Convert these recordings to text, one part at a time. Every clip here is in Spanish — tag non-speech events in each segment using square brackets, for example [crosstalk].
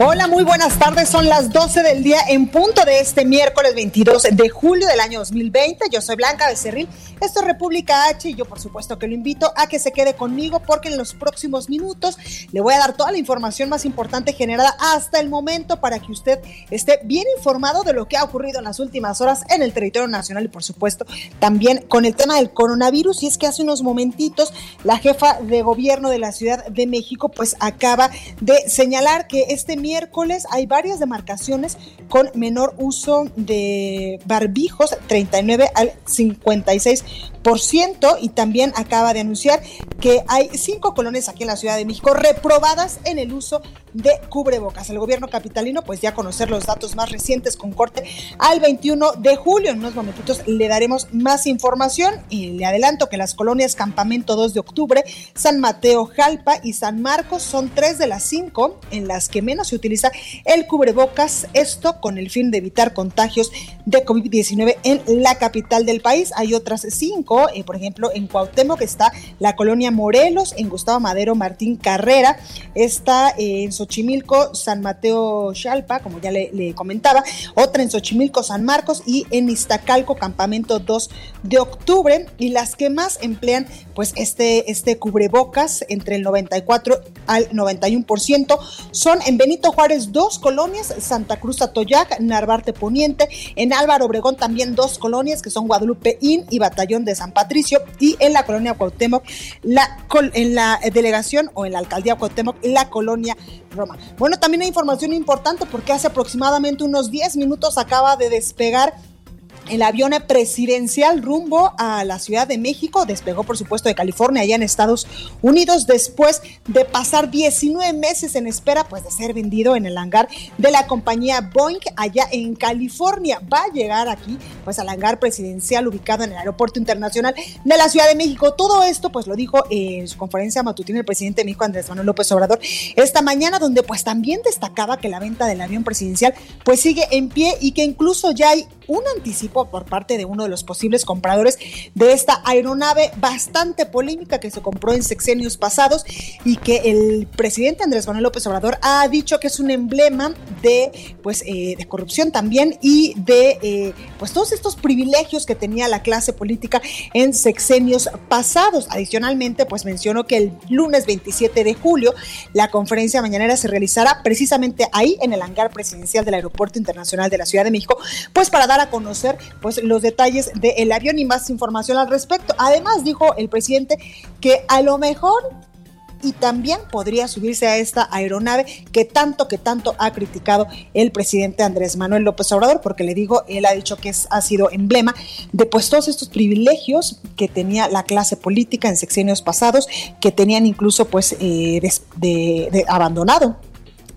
Hola, muy buenas tardes. Son las 12 del día en punto de este miércoles 22 de julio del año 2020. Yo soy Blanca Becerril. Esto es República H y yo por supuesto que lo invito a que se quede conmigo porque en los próximos minutos le voy a dar toda la información más importante generada hasta el momento para que usted esté bien informado de lo que ha ocurrido en las últimas horas en el territorio nacional y por supuesto también con el tema del coronavirus. Y es que hace unos momentitos la jefa de gobierno de la Ciudad de México pues acaba de señalar que este miércoles miércoles hay varias demarcaciones con menor uso de barbijos, 39 al 56 y también acaba de anunciar que hay cinco colonias aquí en la Ciudad de México reprobadas en el uso de cubrebocas. El gobierno capitalino, pues ya conocer los datos más recientes con corte al 21 de julio. En unos momentitos le daremos más información y le adelanto que las colonias Campamento 2 de octubre, San Mateo, Jalpa y San Marcos son tres de las cinco en las que menos se utiliza el cubrebocas. Esto con el fin de evitar contagios de COVID-19 en la capital del país. Hay otras cinco eh, por ejemplo, en Cuauhtémoc está la colonia Morelos, en Gustavo Madero Martín Carrera, está eh, en Xochimilco San Mateo Chalpa, como ya le, comentaba, otra en Xochimilco San Marcos y en Iztacalco Campamento 2 de octubre, y las que más emplean pues este, este cubrebocas entre el 94 al 91% son en Benito Juárez dos colonias, Santa Cruz Atoyac, Narvarte Poniente, en Álvaro Obregón también dos colonias que son Guadalupe Inn y Batallón de San Patricio y en la colonia Cuauhtémoc, la, en la delegación o en la alcaldía Cuauhtémoc, la colonia Roma. Bueno, también hay información importante porque hace aproximadamente unos 10 minutos acaba de despegar el avión presidencial rumbo a la Ciudad de México despegó, por supuesto, de California, allá en Estados Unidos, después de pasar 19 meses en espera, pues de ser vendido en el hangar de la compañía Boeing allá en California. Va a llegar aquí, pues al hangar presidencial ubicado en el Aeropuerto Internacional de la Ciudad de México. Todo esto, pues lo dijo en su conferencia matutina el presidente de México, Andrés Manuel López Obrador, esta mañana, donde pues también destacaba que la venta del avión presidencial pues sigue en pie y que incluso ya hay un anticipo por parte de uno de los posibles compradores de esta aeronave bastante polémica que se compró en sexenios pasados y que el presidente Andrés Manuel López Obrador ha dicho que es un emblema de, pues, eh, de corrupción también y de eh, pues todos estos privilegios que tenía la clase política en sexenios pasados. Adicionalmente, pues mencionó que el lunes 27 de julio la conferencia mañanera se realizará precisamente ahí en el hangar presidencial del Aeropuerto Internacional de la Ciudad de México, pues para dar a conocer pues, los detalles del avión y más información al respecto. Además, dijo el presidente que a lo mejor y también podría subirse a esta aeronave que tanto, que tanto ha criticado el presidente Andrés Manuel López Obrador, porque le digo, él ha dicho que es, ha sido emblema de pues todos estos privilegios que tenía la clase política en sexenios pasados, que tenían incluso pues eh, abandonado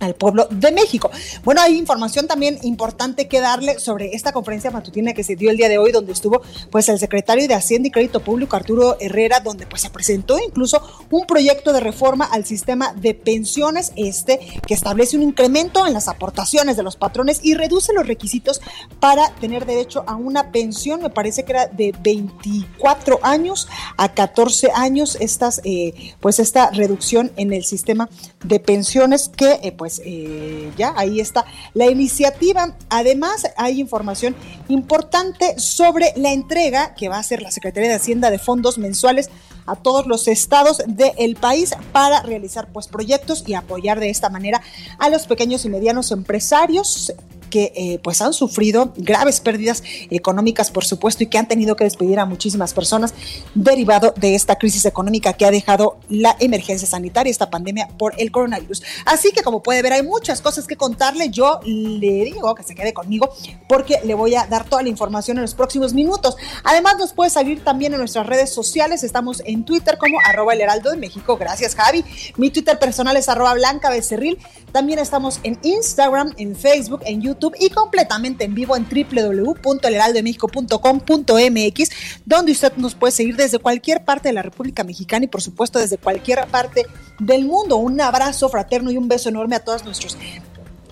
al pueblo de México. Bueno, hay información también importante que darle sobre esta conferencia matutina que se dio el día de hoy, donde estuvo pues el secretario de Hacienda y Crédito Público, Arturo Herrera, donde pues se presentó incluso un proyecto de reforma al sistema de pensiones, este que establece un incremento en las aportaciones de los patrones y reduce los requisitos para tener derecho a una pensión, me parece que era de 24 años a 14 años, estas, eh, pues esta reducción en el sistema de pensiones que eh, pues pues, eh, ya ahí está la iniciativa. Además, hay información importante sobre la entrega que va a hacer la Secretaría de Hacienda de fondos mensuales a todos los estados del país para realizar pues proyectos y apoyar de esta manera a los pequeños y medianos empresarios que eh, pues han sufrido graves pérdidas económicas, por supuesto, y que han tenido que despedir a muchísimas personas derivado de esta crisis económica que ha dejado la emergencia sanitaria, esta pandemia por el coronavirus. Así que como puede ver, hay muchas cosas que contarle. Yo le digo que se quede conmigo porque le voy a dar toda la información en los próximos minutos. Además, nos puede seguir también en nuestras redes sociales. Estamos en Twitter como arroba el heraldo de México. Gracias, Javi. Mi Twitter personal es arroba blanca becerril. También estamos en Instagram, en Facebook, en YouTube y completamente en vivo en www.elheraldodemexico.com.mx, donde usted nos puede seguir desde cualquier parte de la República Mexicana y por supuesto desde cualquier parte del mundo. Un abrazo fraterno y un beso enorme a todos nuestros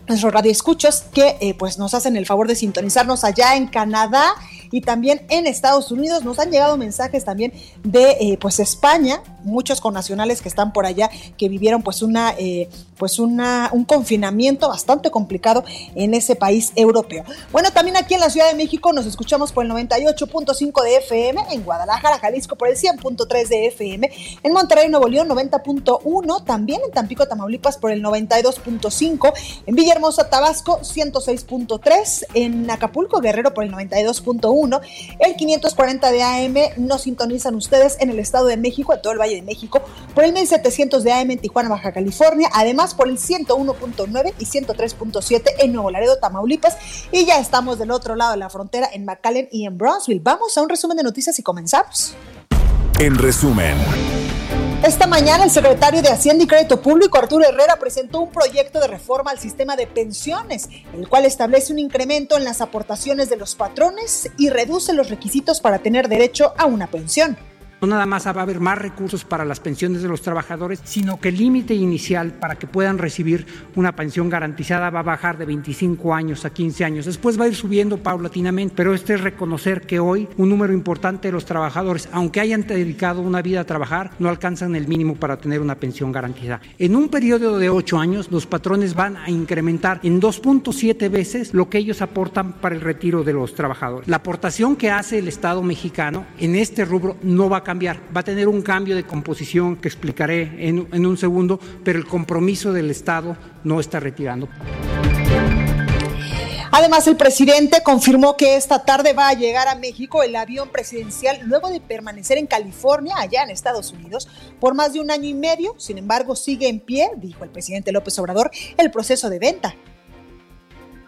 nuestros radioescuchos que eh, pues nos hacen el favor de sintonizarnos allá en Canadá y también en Estados Unidos. Nos han llegado mensajes también de eh, pues España, muchos connacionales que están por allá que vivieron pues una eh, pues una, un confinamiento bastante complicado en ese país europeo. Bueno, también aquí en la Ciudad de México nos escuchamos por el 98.5 de FM, en Guadalajara, Jalisco por el 100.3 de FM, en Monterrey, Nuevo León 90.1, también en Tampico, Tamaulipas por el 92.5, en Villahermosa, Tabasco 106.3, en Acapulco, Guerrero por el 92.1, el 540 de AM nos sintonizan ustedes en el Estado de México, en todo el Valle de México, por el 1700 de AM en Tijuana, Baja California, además por el 101.9 y 103.7 en Nuevo Laredo, Tamaulipas. Y ya estamos del otro lado de la frontera en McAllen y en Brownsville. Vamos a un resumen de noticias y comenzamos. En resumen. Esta mañana el secretario de Hacienda y Crédito Público, Arturo Herrera, presentó un proyecto de reforma al sistema de pensiones, el cual establece un incremento en las aportaciones de los patrones y reduce los requisitos para tener derecho a una pensión. No nada más va a haber más recursos para las pensiones de los trabajadores, sino que el límite inicial para que puedan recibir una pensión garantizada va a bajar de 25 años a 15 años. Después va a ir subiendo paulatinamente, pero este es reconocer que hoy un número importante de los trabajadores, aunque hayan dedicado una vida a trabajar, no alcanzan el mínimo para tener una pensión garantizada. En un periodo de 8 años, los patrones van a incrementar en 2.7 veces lo que ellos aportan para el retiro de los trabajadores. La aportación que hace el Estado mexicano en este rubro no va a cambiar, va a tener un cambio de composición que explicaré en, en un segundo, pero el compromiso del Estado no está retirando. Además, el presidente confirmó que esta tarde va a llegar a México el avión presidencial luego de permanecer en California, allá en Estados Unidos, por más de un año y medio. Sin embargo, sigue en pie, dijo el presidente López Obrador, el proceso de venta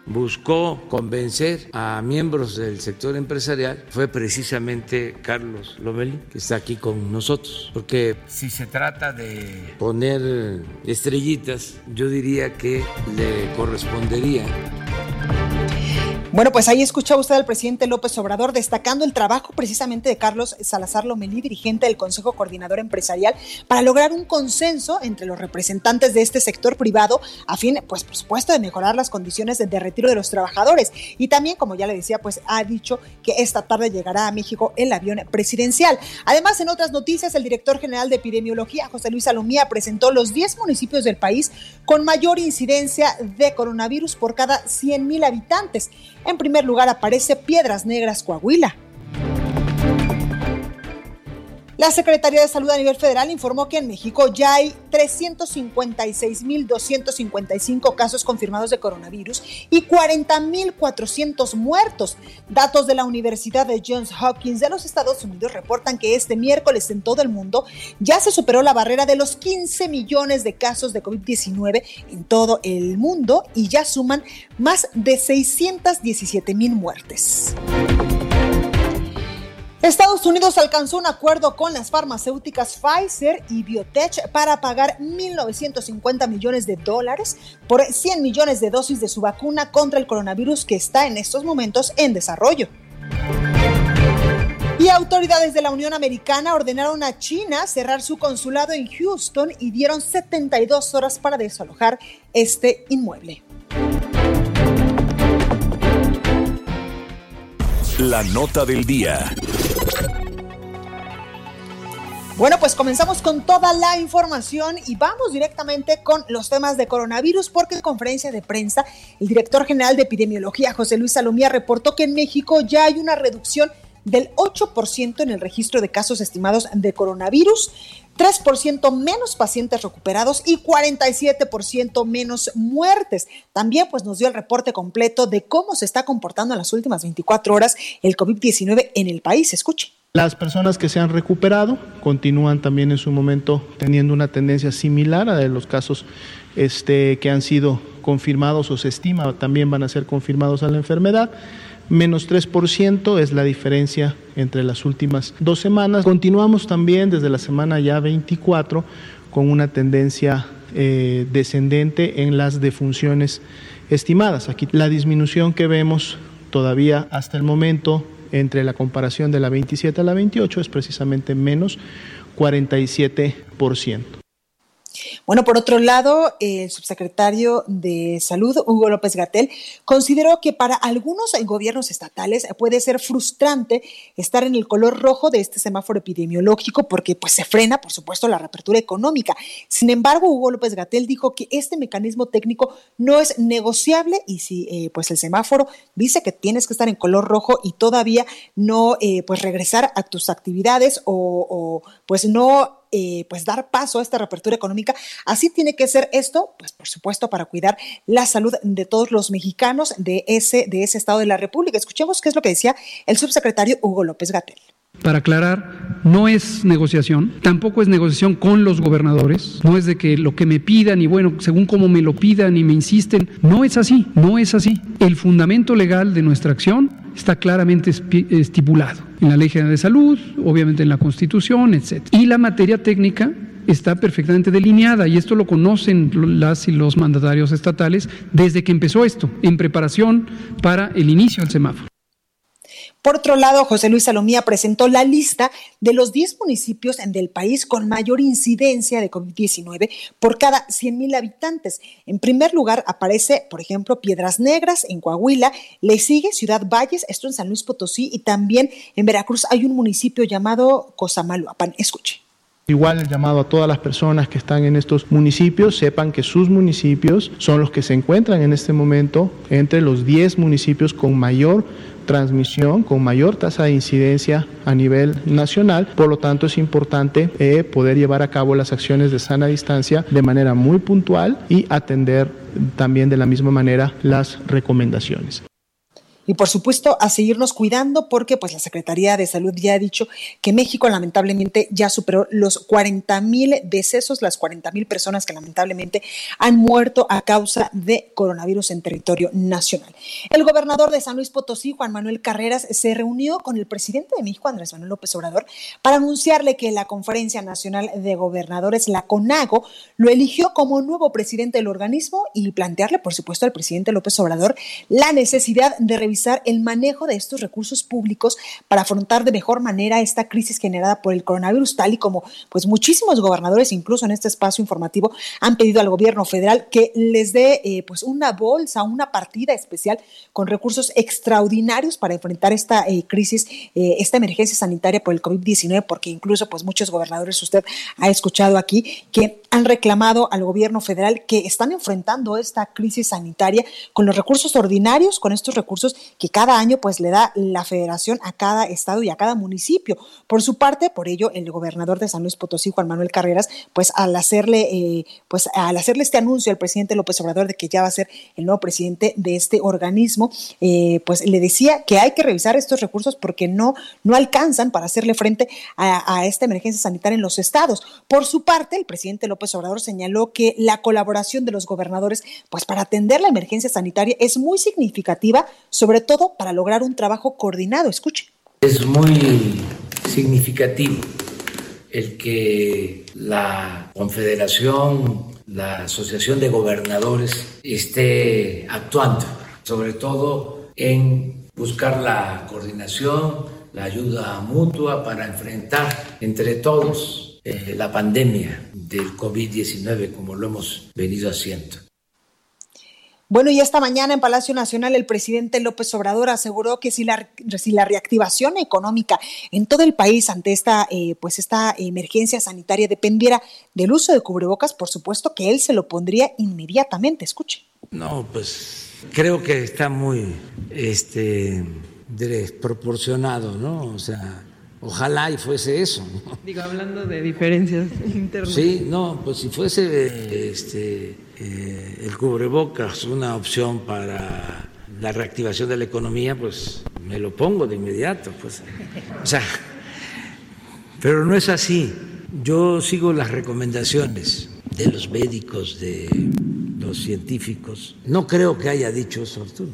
buscó convencer a miembros del sector empresarial fue precisamente Carlos Lomelí, que está aquí con nosotros. Porque si se trata de poner estrellitas, yo diría que le correspondería bueno, pues ahí escucha usted al presidente López Obrador destacando el trabajo precisamente de Carlos Salazar Lomelí, dirigente del Consejo Coordinador Empresarial, para lograr un consenso entre los representantes de este sector privado a fin, pues por supuesto, de mejorar las condiciones de, retiro de los trabajadores. Y también, como ya le decía, pues ha dicho que esta tarde llegará a México el avión presidencial. Además, en otras noticias, el director general de epidemiología, José Luis Salomía, presentó los 10 municipios del país con mayor incidencia de coronavirus por cada 100 mil habitantes. En primer lugar aparece Piedras Negras, Coahuila. La Secretaría de Salud a nivel federal informó que en México ya hay 356.255 casos confirmados de coronavirus y 40.400 muertos. Datos de la Universidad de Johns Hopkins de los Estados Unidos reportan que este miércoles en todo el mundo ya se superó la barrera de los 15 millones de casos de COVID-19 en todo el mundo y ya suman más de 617 mil muertes. Estados Unidos alcanzó un acuerdo con las farmacéuticas Pfizer y Biotech para pagar 1.950 millones de dólares por 100 millones de dosis de su vacuna contra el coronavirus que está en estos momentos en desarrollo. Y autoridades de la Unión Americana ordenaron a China cerrar su consulado en Houston y dieron 72 horas para desalojar este inmueble. La nota del día. Bueno, pues comenzamos con toda la información y vamos directamente con los temas de coronavirus porque en conferencia de prensa el director general de epidemiología José Luis Salomía reportó que en México ya hay una reducción del 8% en el registro de casos estimados de coronavirus, 3% menos pacientes recuperados y 47% menos muertes. También pues nos dio el reporte completo de cómo se está comportando en las últimas 24 horas el COVID-19 en el país. Escuche. Las personas que se han recuperado continúan también en su momento teniendo una tendencia similar a de los casos este, que han sido confirmados o se estima también van a ser confirmados a la enfermedad. Menos 3% es la diferencia entre las últimas dos semanas. Continuamos también desde la semana ya 24 con una tendencia eh, descendente en las defunciones estimadas. Aquí la disminución que vemos todavía hasta el momento entre la comparación de la 27 a la 28 es precisamente menos 47%. Bueno, por otro lado, el subsecretario de Salud, Hugo López Gatel, consideró que para algunos gobiernos estatales puede ser frustrante estar en el color rojo de este semáforo epidemiológico porque pues se frena, por supuesto, la reapertura económica. Sin embargo, Hugo López Gatel dijo que este mecanismo técnico no es negociable y si eh, pues el semáforo dice que tienes que estar en color rojo y todavía no eh, pues regresar a tus actividades o, o pues no eh, pues dar paso a esta reapertura económica. Así tiene que ser esto, pues por supuesto, para cuidar la salud de todos los mexicanos de ese, de ese estado de la República. Escuchemos qué es lo que decía el subsecretario Hugo López Gatel. Para aclarar, no es negociación, tampoco es negociación con los gobernadores, no es de que lo que me pidan y bueno, según como me lo pidan y me insisten, no es así, no es así. El fundamento legal de nuestra acción está claramente estipulado en la Ley General de Salud, obviamente en la Constitución, etc. Y la materia técnica está perfectamente delineada y esto lo conocen las y los mandatarios estatales desde que empezó esto, en preparación para el inicio del semáforo. Por otro lado, José Luis Salomía presentó la lista de los 10 municipios del país con mayor incidencia de COVID-19 por cada 100 mil habitantes. En primer lugar aparece, por ejemplo, Piedras Negras en Coahuila, le sigue Ciudad Valles, esto en San Luis Potosí, y también en Veracruz hay un municipio llamado Cosamaloapan. Escuche. Igual el llamado a todas las personas que están en estos municipios, sepan que sus municipios son los que se encuentran en este momento entre los 10 municipios con mayor transmisión con mayor tasa de incidencia a nivel nacional. Por lo tanto, es importante eh, poder llevar a cabo las acciones de sana distancia de manera muy puntual y atender también de la misma manera las recomendaciones y por supuesto a seguirnos cuidando porque pues la Secretaría de Salud ya ha dicho que México lamentablemente ya superó los 40 mil decesos, las 40 mil personas que lamentablemente han muerto a causa de coronavirus en territorio nacional. El gobernador de San Luis Potosí, Juan Manuel Carreras, se reunió con el presidente de México, Andrés Manuel López Obrador, para anunciarle que la Conferencia Nacional de Gobernadores, la CONAGO, lo eligió como nuevo presidente del organismo y plantearle, por supuesto, al presidente López Obrador la necesidad de revisar el manejo de estos recursos públicos para afrontar de mejor manera esta crisis generada por el coronavirus, tal y como pues muchísimos gobernadores, incluso en este espacio informativo, han pedido al gobierno federal que les dé eh, pues una bolsa, una partida especial con recursos extraordinarios para enfrentar esta eh, crisis, eh, esta emergencia sanitaria por el COVID-19, porque incluso pues muchos gobernadores, usted ha escuchado aquí, que han reclamado al gobierno federal que están enfrentando esta crisis sanitaria con los recursos ordinarios, con estos recursos que cada año pues le da la federación a cada estado y a cada municipio. Por su parte, por ello, el gobernador de San Luis Potosí, Juan Manuel Carreras, pues al hacerle, eh, pues al hacerle este anuncio al presidente López Obrador de que ya va a ser el nuevo presidente de este organismo, eh, pues le decía que hay que revisar estos recursos porque no, no alcanzan para hacerle frente a, a esta emergencia sanitaria en los estados. Por su parte, el presidente López Obrador señaló que la colaboración de los gobernadores, pues para atender la emergencia sanitaria es muy significativa, sobre todo para lograr un trabajo coordinado. Escuche. Es muy significativo el que la Confederación, la Asociación de Gobernadores esté actuando, sobre todo en buscar la coordinación, la ayuda mutua para enfrentar entre todos eh, la pandemia del COVID-19 como lo hemos venido haciendo. Bueno, y esta mañana en Palacio Nacional el presidente López Obrador aseguró que si la, si la reactivación económica en todo el país ante esta, eh, pues esta emergencia sanitaria dependiera del uso de cubrebocas, por supuesto que él se lo pondría inmediatamente. Escuche. No, pues creo que está muy este, desproporcionado, ¿no? O sea, ojalá y fuese eso. Digo, hablando de diferencias [laughs] internas. Sí, no, pues si fuese este, eh, el cubrebocas una opción para la reactivación de la economía, pues me lo pongo de inmediato, pues. O sea, pero no es así. Yo sigo las recomendaciones de los médicos, de los científicos. No creo que haya dicho eso Arturo.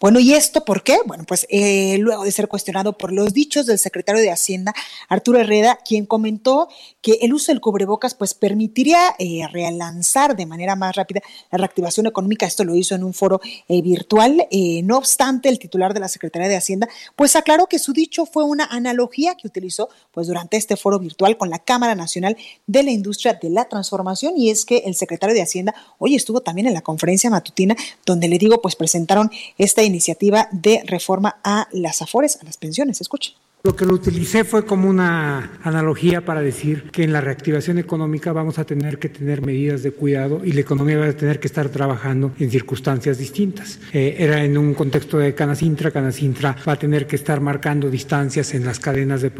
Bueno, ¿y esto por qué? Bueno, pues eh, luego de ser cuestionado por los dichos del secretario de Hacienda, Arturo Herrera, quien comentó que el uso del cubrebocas pues permitiría eh, relanzar de manera más rápida la reactivación económica. Esto lo hizo en un foro eh, virtual. no obstante, el titular de la Secretaría de Hacienda pues aclaró que su dicho fue una analogía que utilizó pues durante este foro virtual con la Cámara Nacional de la Industria de la Transformación y es que el secretario de Hacienda hoy estuvo también en la conferencia matutina donde le digo pues presentaron esta iniciativa de reforma a las afores, a las pensiones. Escuchen. Lo que lo utilicé fue como una analogía para decir que en la reactivación económica vamos a tener que tener medidas de cuidado y la economía va a tener que estar trabajando en circunstancias distintas. Eh, era en un contexto de Canacintra, Canacintra va a tener que estar marcando distancias en las cadenas de,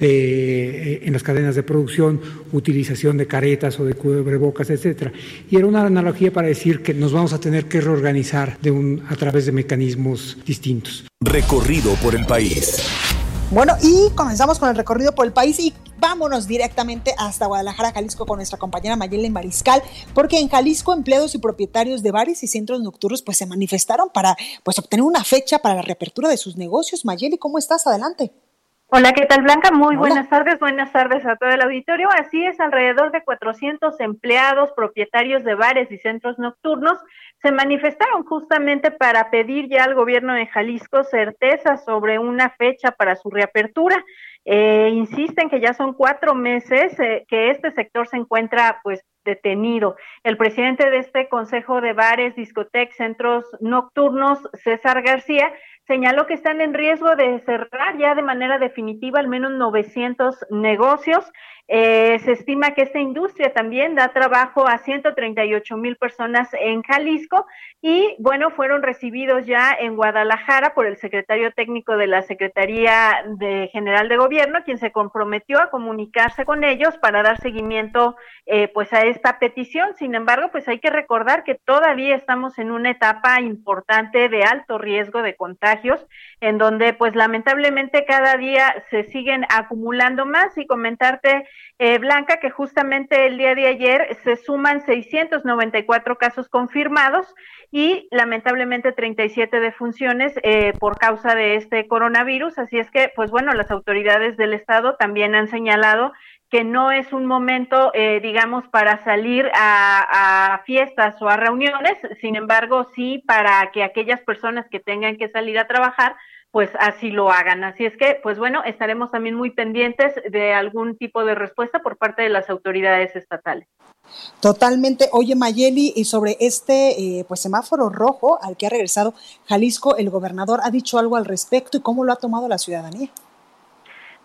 eh, en las cadenas de producción, utilización de caretas o de cubrebocas, etcétera. Y era una analogía para decir que nos vamos a tener que reorganizar a través de mecanismos distintos. Recorrido por el país. Bueno, y comenzamos con el recorrido por el país y vámonos directamente hasta Guadalajara, Jalisco, con nuestra compañera Mayela Mariscal, porque en Jalisco empleados y propietarios de bares y centros nocturnos pues se manifestaron para pues obtener una fecha para la reapertura de sus negocios. Mayeli, ¿cómo estás? Adelante. Hola, ¿qué tal Blanca? Muy buenas tardes, buenas tardes a todo el auditorio. Así es, alrededor de 400 empleados, propietarios de bares y centros nocturnos se manifestaron justamente para pedir ya al gobierno de Jalisco certeza sobre una fecha para su reapertura. Eh, insisten que ya son cuatro meses eh, que este sector se encuentra pues detenido. El presidente de este Consejo de Bares, Discotecas, Centros Nocturnos, César García, señaló que están en riesgo de cerrar ya de manera definitiva al menos 900 negocios eh, se estima que esta industria también da trabajo a 138 mil personas en Jalisco y bueno, fueron recibidos ya en Guadalajara por el secretario técnico de la Secretaría de General de Gobierno, quien se comprometió a comunicarse con ellos para dar seguimiento eh, pues a esta petición. Sin embargo, pues hay que recordar que todavía estamos en una etapa importante de alto riesgo de contagios, en donde pues lamentablemente cada día se siguen acumulando más y comentarte eh, Blanca, que justamente el día de ayer se suman 694 casos confirmados y lamentablemente 37 defunciones eh, por causa de este coronavirus. Así es que, pues bueno, las autoridades del Estado también han señalado que no es un momento, eh, digamos, para salir a, fiestas o a reuniones, sin embargo, sí para que aquellas personas que tengan que salir a trabajar, pues así lo hagan. Así es que, pues bueno, estaremos también muy pendientes de algún tipo de respuesta por parte de las autoridades estatales. Totalmente. Oye, Mayeli, y sobre este eh, pues semáforo rojo al que ha regresado Jalisco, el gobernador ha dicho algo al respecto y cómo lo ha tomado la ciudadanía.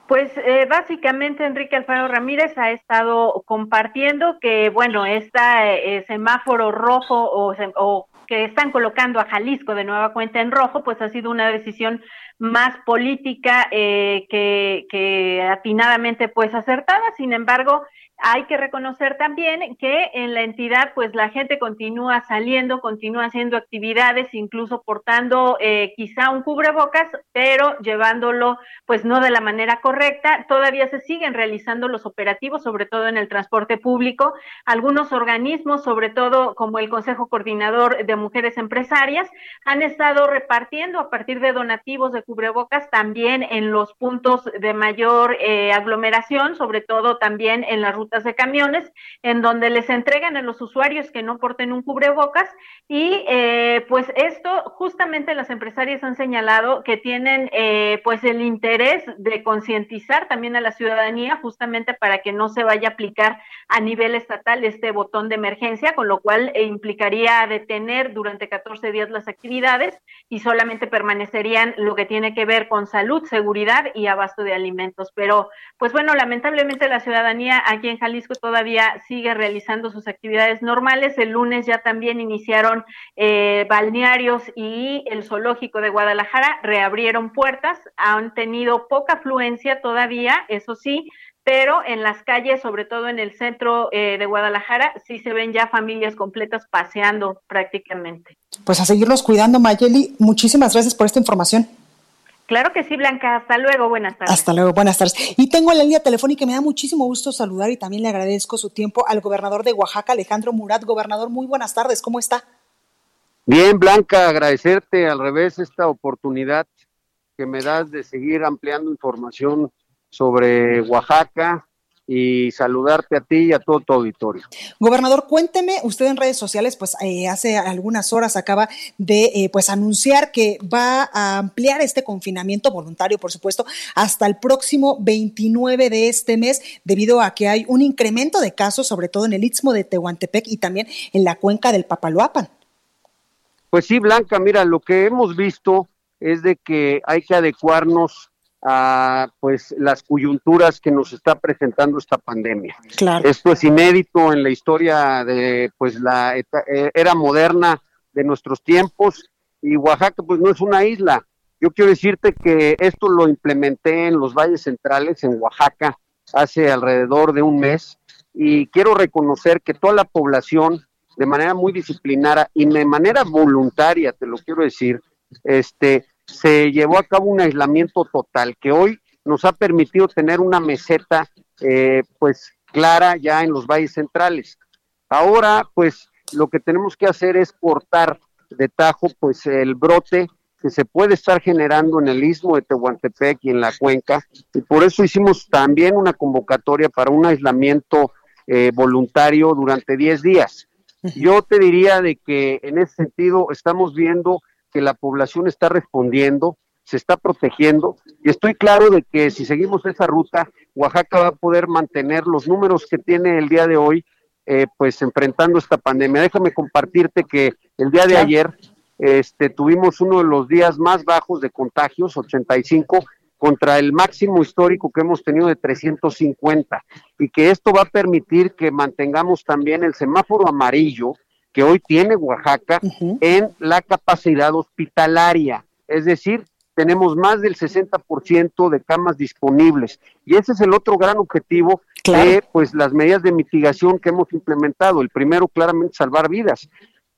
Pues eh, básicamente Enrique Alfaro Ramírez ha estado compartiendo que, bueno, este semáforo rojo o, o que están colocando a Jalisco de nueva cuenta en rojo, pues ha sido una decisión más política eh, que, que atinadamente pues acertada. Sin embargo, hay que reconocer también que en la entidad, pues la gente continúa saliendo, continúa haciendo actividades, incluso portando eh, quizá un cubrebocas, pero llevándolo, pues no de la manera correcta. Todavía se siguen realizando los operativos, sobre todo en el transporte público. Algunos organismos, sobre todo como el Consejo Coordinador de Mujeres Empresarias, han estado repartiendo a partir de donativos de cubrebocas también en los puntos de mayor eh, aglomeración, sobre todo también en las rutas de camiones, en donde les entregan a los usuarios que no porten un cubrebocas y eh, pues esto justamente las empresarias han señalado que tienen eh, pues el interés de concientizar también a la ciudadanía justamente para que no se vaya a aplicar a nivel estatal este botón de emergencia, con lo cual eh, implicaría detener durante 14 días las actividades y solamente permanecerían lo que tiene que ver con salud, seguridad y abasto de alimentos. Pero pues bueno, lamentablemente la ciudadanía aquí en Jalisco todavía sigue realizando sus actividades normales. El lunes ya también iniciaron eh, balnearios y el zoológico de Guadalajara reabrieron puertas. Han tenido poca afluencia todavía, eso sí, pero en las calles, sobre todo en el centro eh, de Guadalajara, sí se ven ya familias completas paseando prácticamente. Pues a seguirlos cuidando, Mayeli. Muchísimas gracias por esta información. Claro que sí, Blanca. Hasta luego. Buenas tardes. Hasta luego. Buenas tardes. Y tengo en la línea telefónica, me da muchísimo gusto saludar y también le agradezco su tiempo al gobernador de Oaxaca, Alejandro Murat. Gobernador, muy buenas tardes. ¿Cómo está? Bien, Blanca, agradecerte al revés esta oportunidad que me das de seguir ampliando información sobre Oaxaca y saludarte a ti y a todo tu auditorio. Gobernador, cuénteme, usted en redes sociales, pues eh, hace algunas horas acaba de eh, pues anunciar que va a ampliar este confinamiento voluntario, por supuesto, hasta el próximo 29 de este mes, debido a que hay un incremento de casos, sobre todo en el Istmo de Tehuantepec y también en la cuenca del Papaloapan. Pues sí, Blanca, mira, lo que hemos visto es de que hay que adecuarnos a pues las coyunturas que nos está presentando esta pandemia. Esto es inédito en la historia de pues la eh, era moderna de nuestros tiempos y Oaxaca pues no es una isla. Yo quiero decirte que esto lo implementé en los valles centrales en Oaxaca hace alrededor de un mes y quiero reconocer que toda la población de manera muy disciplinada y de manera voluntaria, te lo quiero decir, este se llevó a cabo un aislamiento total que hoy nos ha permitido tener una meseta eh, pues clara ya en los valles centrales. Ahora pues lo que tenemos que hacer es cortar de tajo pues el brote que se puede estar generando en el istmo de Tehuantepec y en la cuenca y por eso hicimos también una convocatoria para un aislamiento eh, voluntario durante 10 días. Yo te diría de que en ese sentido estamos viendo que la población está respondiendo, se está protegiendo y estoy claro de que si seguimos esa ruta, Oaxaca va a poder mantener los números que tiene el día de hoy, eh, pues enfrentando esta pandemia. Déjame compartirte que el día de ayer este, tuvimos uno de los días más bajos de contagios, 85, contra el máximo histórico que hemos tenido de 350 y que esto va a permitir que mantengamos también el semáforo amarillo que hoy tiene Oaxaca en la capacidad hospitalaria. Es decir, tenemos más del 60% de camas disponibles. Y ese es el otro gran objetivo de pues, las medidas de mitigación que hemos implementado. El primero, claramente, salvar vidas.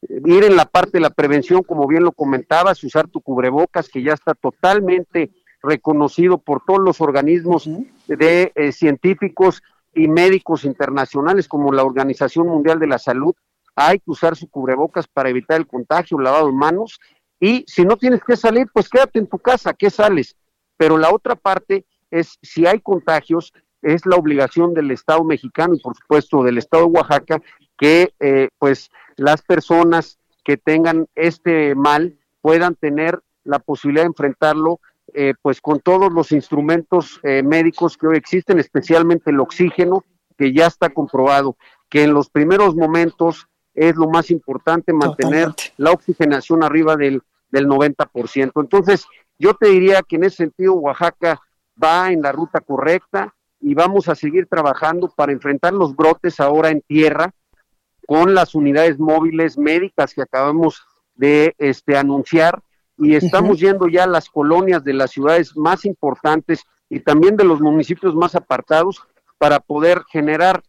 Ir en la parte de la prevención, como bien lo comentabas, usar tu cubrebocas, que ya está totalmente reconocido por todos los organismos de eh, científicos y médicos internacionales como la Organización Mundial de la Salud, hay que usar su cubrebocas para evitar el contagio, lavado de manos, y si no tienes que salir, pues quédate en tu casa, ¿qué sales? Pero la otra parte es, si hay contagios, es la obligación del Estado mexicano y por supuesto del Estado de Oaxaca que eh, pues las personas que tengan este mal puedan tener la posibilidad de enfrentarlo eh, pues con todos los instrumentos eh, médicos que hoy existen, especialmente el oxígeno, que ya está comprobado que en los primeros momentos es lo más importante, mantener la oxigenación arriba del, del 90%. Entonces, yo te diría que en ese sentido Oaxaca va en la ruta correcta y vamos a seguir trabajando para enfrentar los brotes ahora en tierra con las unidades móviles médicas que acabamos de este, anunciar. Y estamos yendo ya a las colonias de las ciudades más importantes y también de los municipios más apartados para poder generar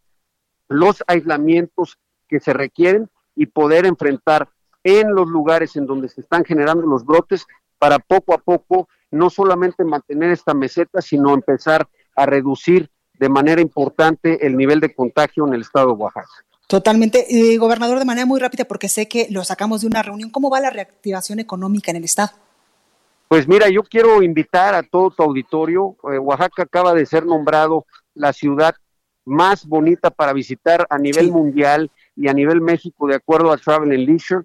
los aislamientos que se requieren y poder enfrentar en los lugares en donde se están generando los brotes para poco a poco no solamente mantener esta meseta, sino empezar a reducir de manera importante el nivel de contagio en el estado de Oaxaca. Totalmente. Eh, gobernador, de manera muy rápida, porque sé que lo sacamos de una reunión, ¿cómo va la reactivación económica en el estado? Pues mira, yo quiero invitar a todo tu auditorio. Eh, Oaxaca acaba de ser nombrado la ciudad más bonita para visitar a nivel mundial y a nivel México de acuerdo a Travel and Leisure.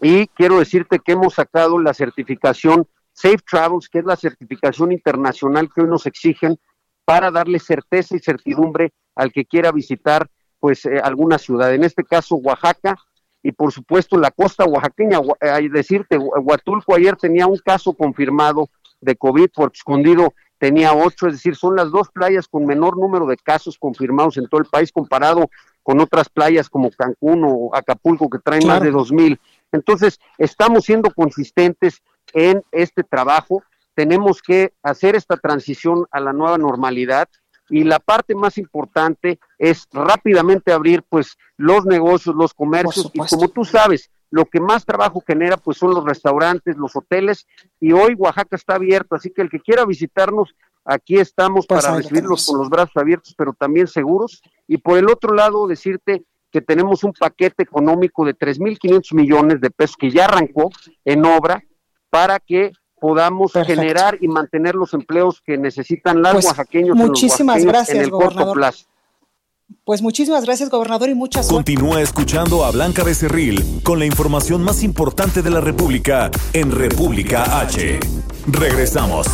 Y quiero decirte que hemos sacado la certificación Safe Travels, que es la certificación internacional que hoy nos exigen para darle certeza y certidumbre al que quiera visitar pues eh, alguna ciudad, en este caso Oaxaca y por supuesto la costa oaxaqueña. Hay decirte, Huatulco ayer tenía un caso confirmado de COVID por escondido tenía ocho, es decir, son las dos playas con menor número de casos confirmados en todo el país comparado con otras playas como Cancún o Acapulco que traen más de dos mil. Entonces, estamos siendo consistentes en este trabajo, tenemos que hacer esta transición a la nueva normalidad y la parte más importante es rápidamente abrir pues los negocios, los comercios y como tú sabes, lo que más trabajo genera pues son los restaurantes, los hoteles. Y hoy Oaxaca está abierto, así que el que quiera visitarnos, aquí estamos pues para recibirlos con los brazos abiertos, pero también seguros. Y por el otro lado, decirte que tenemos un paquete económico de 3.500 millones de pesos que ya arrancó en obra para que podamos generar y mantener los empleos que necesitan las pues, oaxaqueños, muchísimas gracias, en el corto plazo. Pues muchísimas gracias, gobernador, y muchas Continúa escuchando a Blanca Becerril con la información más importante de la República en República H. Regresamos.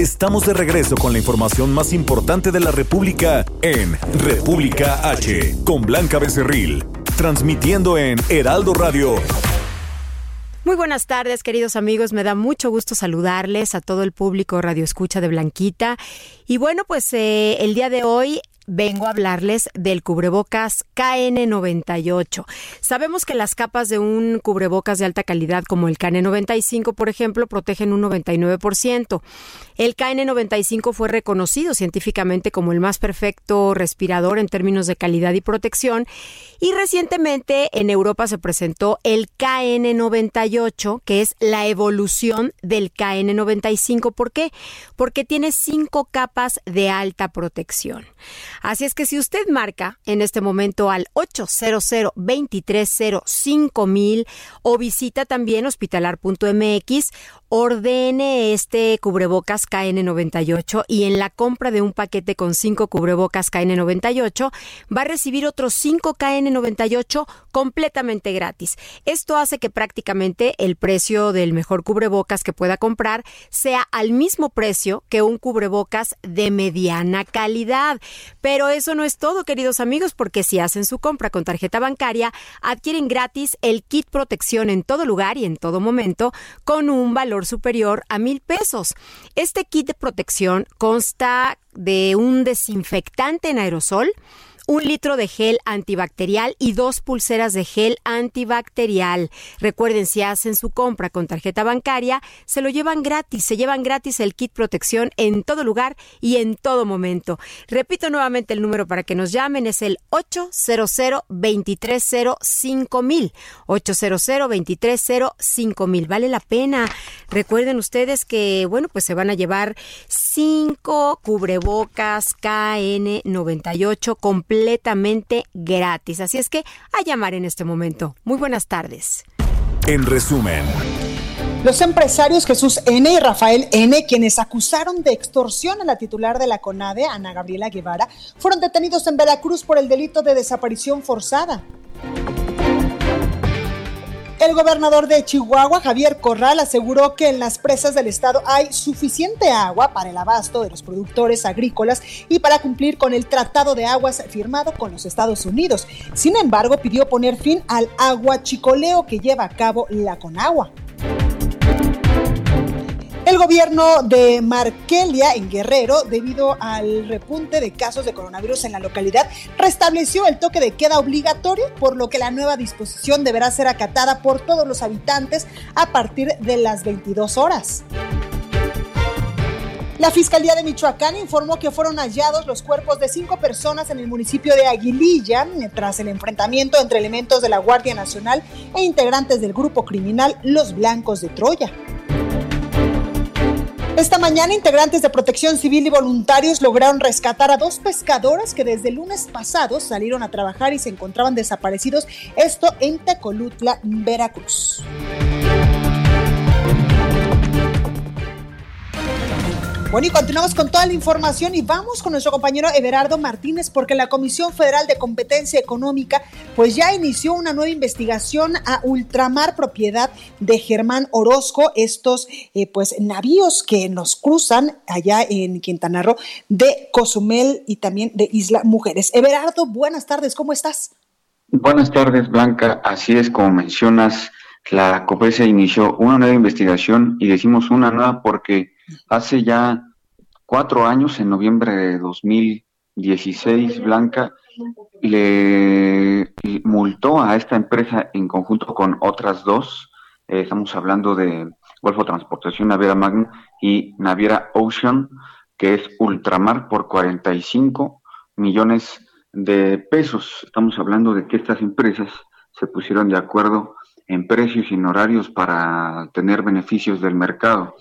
Estamos de regreso con la información más importante de la República en República H con Blanca Becerril, transmitiendo en Heraldo Radio muy buenas tardes, queridos amigos. Me da mucho gusto saludarles a todo el público Radio Escucha de Blanquita. Y bueno, pues eh, el día de hoy vengo a hablarles del cubrebocas KN98. Sabemos que las capas de un cubrebocas de alta calidad como el KN95, por ejemplo, protegen un 99%. El KN95 fue reconocido científicamente como el más perfecto respirador en términos de calidad y protección y recientemente en Europa se presentó el KN98, que es la evolución del KN95. ¿Por qué? Porque tiene cinco capas de alta protección. Así es que si usted marca en este momento al 800 230 o visita también hospitalar.mx, ordene este cubrebocas KN98 y en la compra de un paquete con cinco cubrebocas KN98 va a recibir otros cinco KN98 completamente gratis. Esto hace que prácticamente el precio del mejor cubrebocas que pueda comprar sea al mismo precio que un cubrebocas de mediana calidad. Eso no es todo, queridos amigos, porque si hacen su compra con tarjeta bancaria, adquieren gratis el kit protección en todo lugar y en todo momento con un valor superior a mil pesos. Este kit de protección consta de un desinfectante en aerosol, un litro de gel antibacterial y dos pulseras de gel antibacterial. Recuerden, si hacen su compra con tarjeta bancaria, se lo llevan gratis, se llevan gratis el kit protección en todo lugar y en todo momento. Repito nuevamente el número para que nos llamen, es el 800 230 5000 800 230 5000 Vale la pena. Recuerden ustedes que, bueno, pues se van a llevar cinco cubrebocas KN98 completos completamente gratis. Así es que a llamar en este momento. Muy buenas tardes. En resumen. Los empresarios Jesús N. y Rafael N., quienes acusaron de extorsión a la titular de la CONADE, Ana Gabriela Guevara, fueron detenidos en Veracruz por el delito de desaparición forzada. El gobernador de Chihuahua, Javier Corral, aseguró que en las presas del estado hay suficiente agua para el abasto de los productores agrícolas y para cumplir con el tratado de aguas firmado con los Estados Unidos. Sin embargo, pidió poner fin al aguachicoleo que lleva a cabo la Conagua. El gobierno de Markelia en Guerrero, debido al repunte de casos de coronavirus en la localidad, restableció el toque de queda obligatorio, por lo que la nueva disposición deberá ser acatada por todos los habitantes a partir de las 22 horas. La Fiscalía de Michoacán informó que fueron hallados los cuerpos de cinco personas en el municipio de Aguililla tras el enfrentamiento entre elementos de la Guardia Nacional e integrantes del grupo criminal Los Blancos de Troya. Esta mañana, integrantes de Protección Civil y voluntarios lograron rescatar a dos pescadores que desde el lunes pasado salieron a trabajar y se encontraban desaparecidos, esto en Tecolutla, Veracruz. Bueno, y continuamos con toda la información y vamos con nuestro compañero Everardo Martínez porque la Comisión Federal de Competencia Económica pues ya inició una nueva investigación a ultramar propiedad de Germán Orozco, estos eh, pues navíos que nos cruzan allá en Quintana Roo de Cozumel y también de Isla Mujeres. Everardo, buenas tardes, ¿cómo estás? Buenas tardes, Blanca. Así es como mencionas, la COPESE inició una nueva investigación y decimos una nueva porque hace ya cuatro años, en noviembre de 2016, Blanca le multó a esta empresa en conjunto con otras dos. Eh, estamos hablando de Golfo Transportación Naviera Magna y Naviera Ocean, que es ultramar por 45 millones de pesos. Estamos hablando de que estas empresas se pusieron de acuerdo en precios y en horarios para tener beneficios del mercado.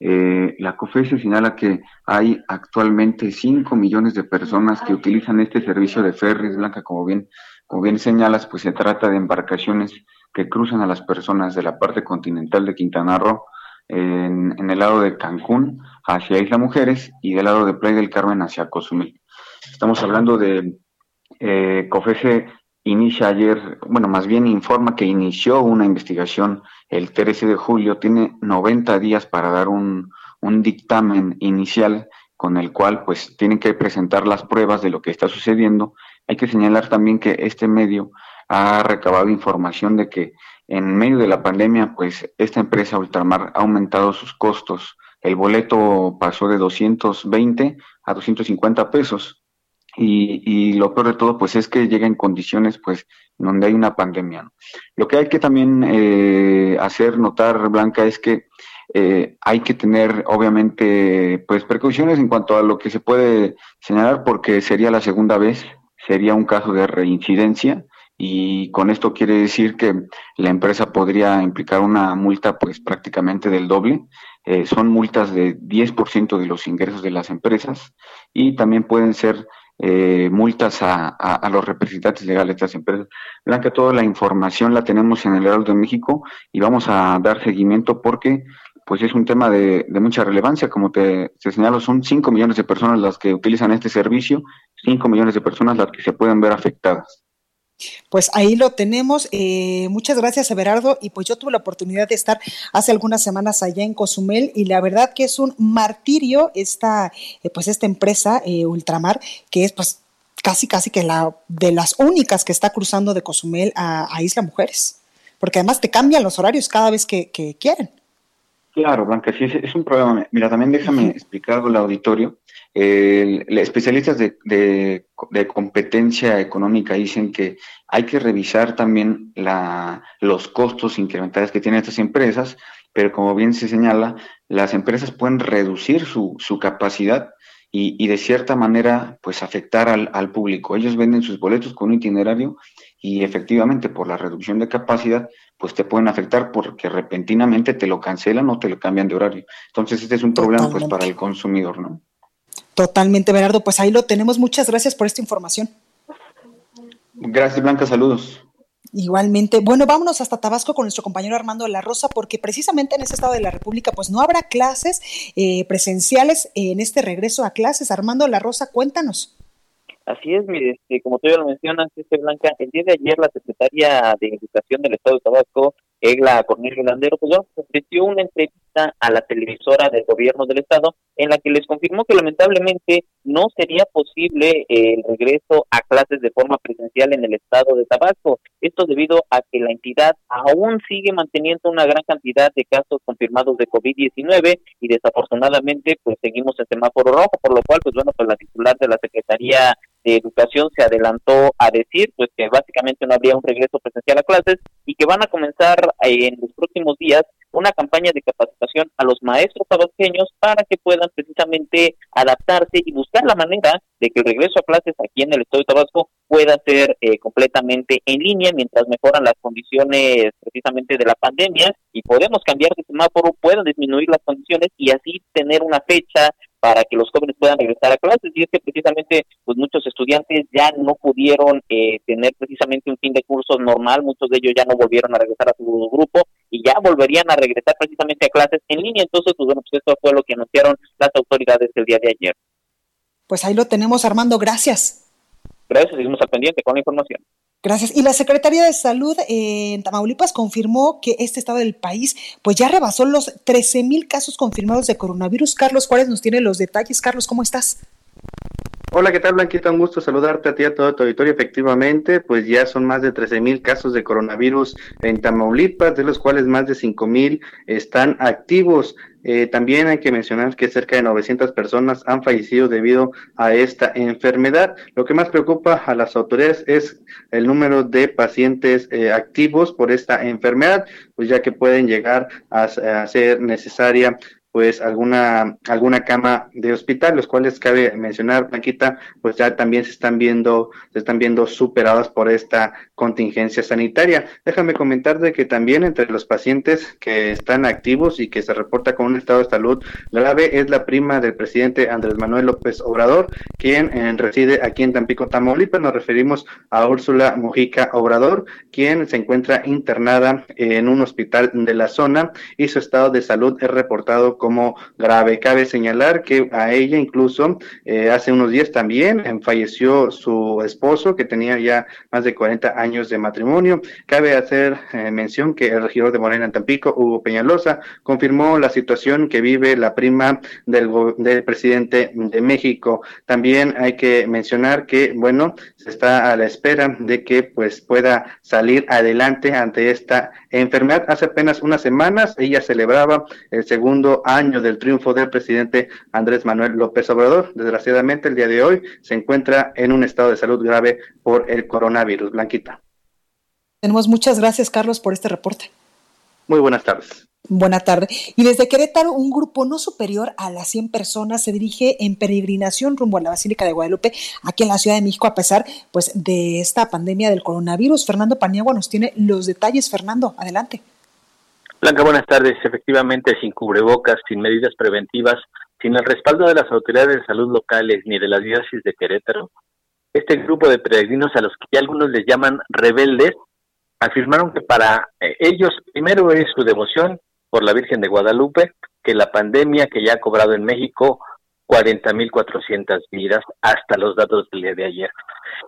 Eh, la COFESE señala que hay actualmente 5 millones de personas que utilizan este servicio de ferries, Blanca, como bien, como bien señalas, pues se trata de embarcaciones que cruzan a las personas de la parte continental de Quintana Roo, en, el lado de Cancún hacia Isla Mujeres y del lado de Playa del Carmen hacia Cozumel. Estamos hablando de eh, COFESE inicia ayer, bueno, más bien informa que inició una investigación el 13 de julio, tiene 90 días para dar un, dictamen inicial con el cual pues tienen que presentar las pruebas de lo que está sucediendo. Hay que señalar también que este medio ha recabado información de que en medio de la pandemia pues esta empresa Ultramar ha aumentado sus costos. El boleto pasó de 220 a 250 pesos y, y, lo peor de todo, pues es que llega en condiciones, pues, donde hay una pandemia. Lo que hay que también eh, hacer notar, Blanca, es que eh, hay que tener, obviamente, pues, precauciones en cuanto a lo que se puede señalar, porque sería la segunda vez, sería un caso de reincidencia, y con esto quiere decir que la empresa podría implicar una multa, pues, prácticamente del doble. Eh, son multas de 10% de los ingresos de las empresas y también pueden ser eh, multas a, los representantes legales de estas empresas. Blanca, toda la información la tenemos en el Heraldo de México y vamos a dar seguimiento porque pues es un tema de, mucha relevancia, como te, te, señalo, son 5 millones de personas las que utilizan este servicio, 5 millones de personas las que se pueden ver afectadas. Pues ahí lo tenemos. Eh, muchas gracias, Everardo. Y pues yo tuve la oportunidad de estar hace algunas semanas allá en Cozumel y la verdad que es un martirio esta, eh, pues esta empresa eh, Ultramar, que es pues casi casi que la de las únicas que está cruzando de Cozumel a, Isla Mujeres, porque además te cambian los horarios cada vez que, quieren. Claro, Blanca, sí, es, un problema. Mira, también déjame explicar algo al auditorio. Eh, especialistas de, de, competencia económica dicen que hay que revisar también la, los costos incrementales que tienen estas empresas, pero como bien se señala, las empresas pueden reducir su, su capacidad y, y, de cierta manera pues afectar al, al, público. Ellos venden sus boletos con un itinerario y efectivamente por la reducción de capacidad pues te pueden afectar porque repentinamente te lo cancelan o te lo cambian de horario. Entonces este es un problema pues para el consumidor, ¿no? Totalmente, Bernardo. Pues ahí lo tenemos. Muchas gracias por esta información. Gracias, Blanca. Saludos. Igualmente. Bueno, vámonos hasta Tabasco con nuestro compañero Armando La Rosa, porque precisamente en ese estado de la República, pues no habrá clases eh, presenciales en este regreso a clases. Armando La Rosa, cuéntanos. Así es, mire, este, como tú ya lo mencionas, este Blanca, el día de ayer la secretaria de Educación del Estado de Tabasco, Egla Cornelio Landero, pues ofreció una entrevista a la televisora del gobierno del estado en la que les confirmó que lamentablemente no sería posible el regreso a clases de forma presencial en el estado de Tabasco. Esto debido a que la entidad aún sigue manteniendo una gran cantidad de casos confirmados de COVID-19 y desafortunadamente pues seguimos en semáforo rojo, por lo cual pues bueno, pues la titular de la Secretaría de Educación se adelantó a decir pues que básicamente no habría un regreso presencial a clases y que van a comenzar eh, en los próximos días una campaña de capacitación a los maestros tabasqueños para que puedan precisamente adaptarse y buscar la manera de que el regreso a clases aquí en el estado de Tabasco pueda ser eh, completamente en línea mientras mejoran las condiciones precisamente de la pandemia y podemos cambiar de semáforo, puedan disminuir las condiciones y así tener una fecha para que los jóvenes puedan regresar a clases y es que precisamente pues muchos estudiantes ya no pudieron eh, tener precisamente un fin de curso normal, muchos de ellos ya no volvieron a regresar a su grupo y ya volverían a regresar precisamente a clases en línea, entonces pues bueno, pues esto fue lo que anunciaron las autoridades el día de ayer. Pues ahí lo tenemos Armando, gracias. Gracias, seguimos al pendiente con la información. Gracias. Y la Secretaría de Salud en Tamaulipas confirmó que este estado del país pues ya rebasó los 13 mil casos confirmados de coronavirus. Carlos Juárez nos tiene los detalles. Carlos, ¿cómo estás? Hola, ¿qué tal, Blanquita? Un gusto saludarte a ti y a todo tu auditorio. Efectivamente, pues ya son más de 13 mil casos de coronavirus en Tamaulipas, de los cuales más de 5 mil están activos. Eh, también hay que mencionar que cerca de 900 personas han fallecido debido a esta enfermedad. Lo que más preocupa a las autoridades es el número de pacientes eh, activos por esta enfermedad, pues ya que pueden llegar a, a ser necesaria pues alguna alguna cama de hospital, los cuales cabe mencionar, Blanquita, pues ya también se están viendo se están viendo superadas por esta contingencia sanitaria. Déjame comentar de que también entre los pacientes que están activos y que se reporta con un estado de salud grave es la prima del presidente Andrés Manuel López Obrador, quien eh, reside aquí en Tampico, Tamaulipas. Nos referimos a Úrsula Mujica Obrador, quien se encuentra internada en un hospital de la zona y su estado de salud es reportado como grave. Cabe señalar que a ella incluso eh, hace unos días también eh, falleció su esposo que tenía ya más de 40 años de matrimonio. Cabe hacer eh, mención que el regidor de Morena en Tampico, Hugo Peñalosa, confirmó la situación que vive la prima del, del presidente de México. También hay que mencionar que, bueno, se está a la espera de que pues pueda salir adelante ante esta enfermedad. Hace apenas unas semanas ella celebraba el segundo año año del triunfo del presidente Andrés Manuel López Obrador. Desgraciadamente, el día de hoy se encuentra en un estado de salud grave por el coronavirus. Blanquita. Tenemos muchas gracias, Carlos, por este reporte. Muy buenas tardes. Buenas tardes. Y desde Querétaro, un grupo no superior a las 100 personas se dirige en peregrinación rumbo a la Basílica de Guadalupe, aquí en la Ciudad de México, a pesar pues, de esta pandemia del coronavirus. Fernando Paniagua nos tiene los detalles. Fernando, adelante. Blanca, buenas tardes. Efectivamente, sin cubrebocas, sin medidas preventivas, sin el respaldo de las autoridades de salud locales ni de la diócesis de Querétaro, este grupo de peregrinos a los que algunos les llaman rebeldes, afirmaron que para eh, ellos primero es su devoción por la Virgen de Guadalupe, que la pandemia que ya ha cobrado en México 40.400 vidas hasta los datos del día de ayer.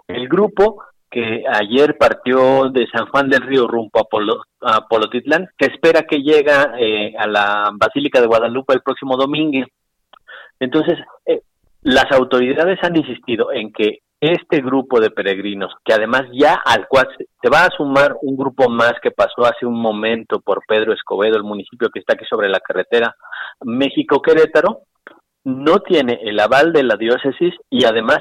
El grupo que ayer partió de San Juan del Río rumbo a, Polo, a Polotitlán, que espera que llegue eh, a la Basílica de Guadalupe el próximo domingo. Entonces, eh, las autoridades han insistido en que este grupo de peregrinos, que además ya al cual se va a sumar un grupo más que pasó hace un momento por Pedro Escobedo, el municipio que está aquí sobre la carretera México-Querétaro, no tiene el aval de la diócesis y además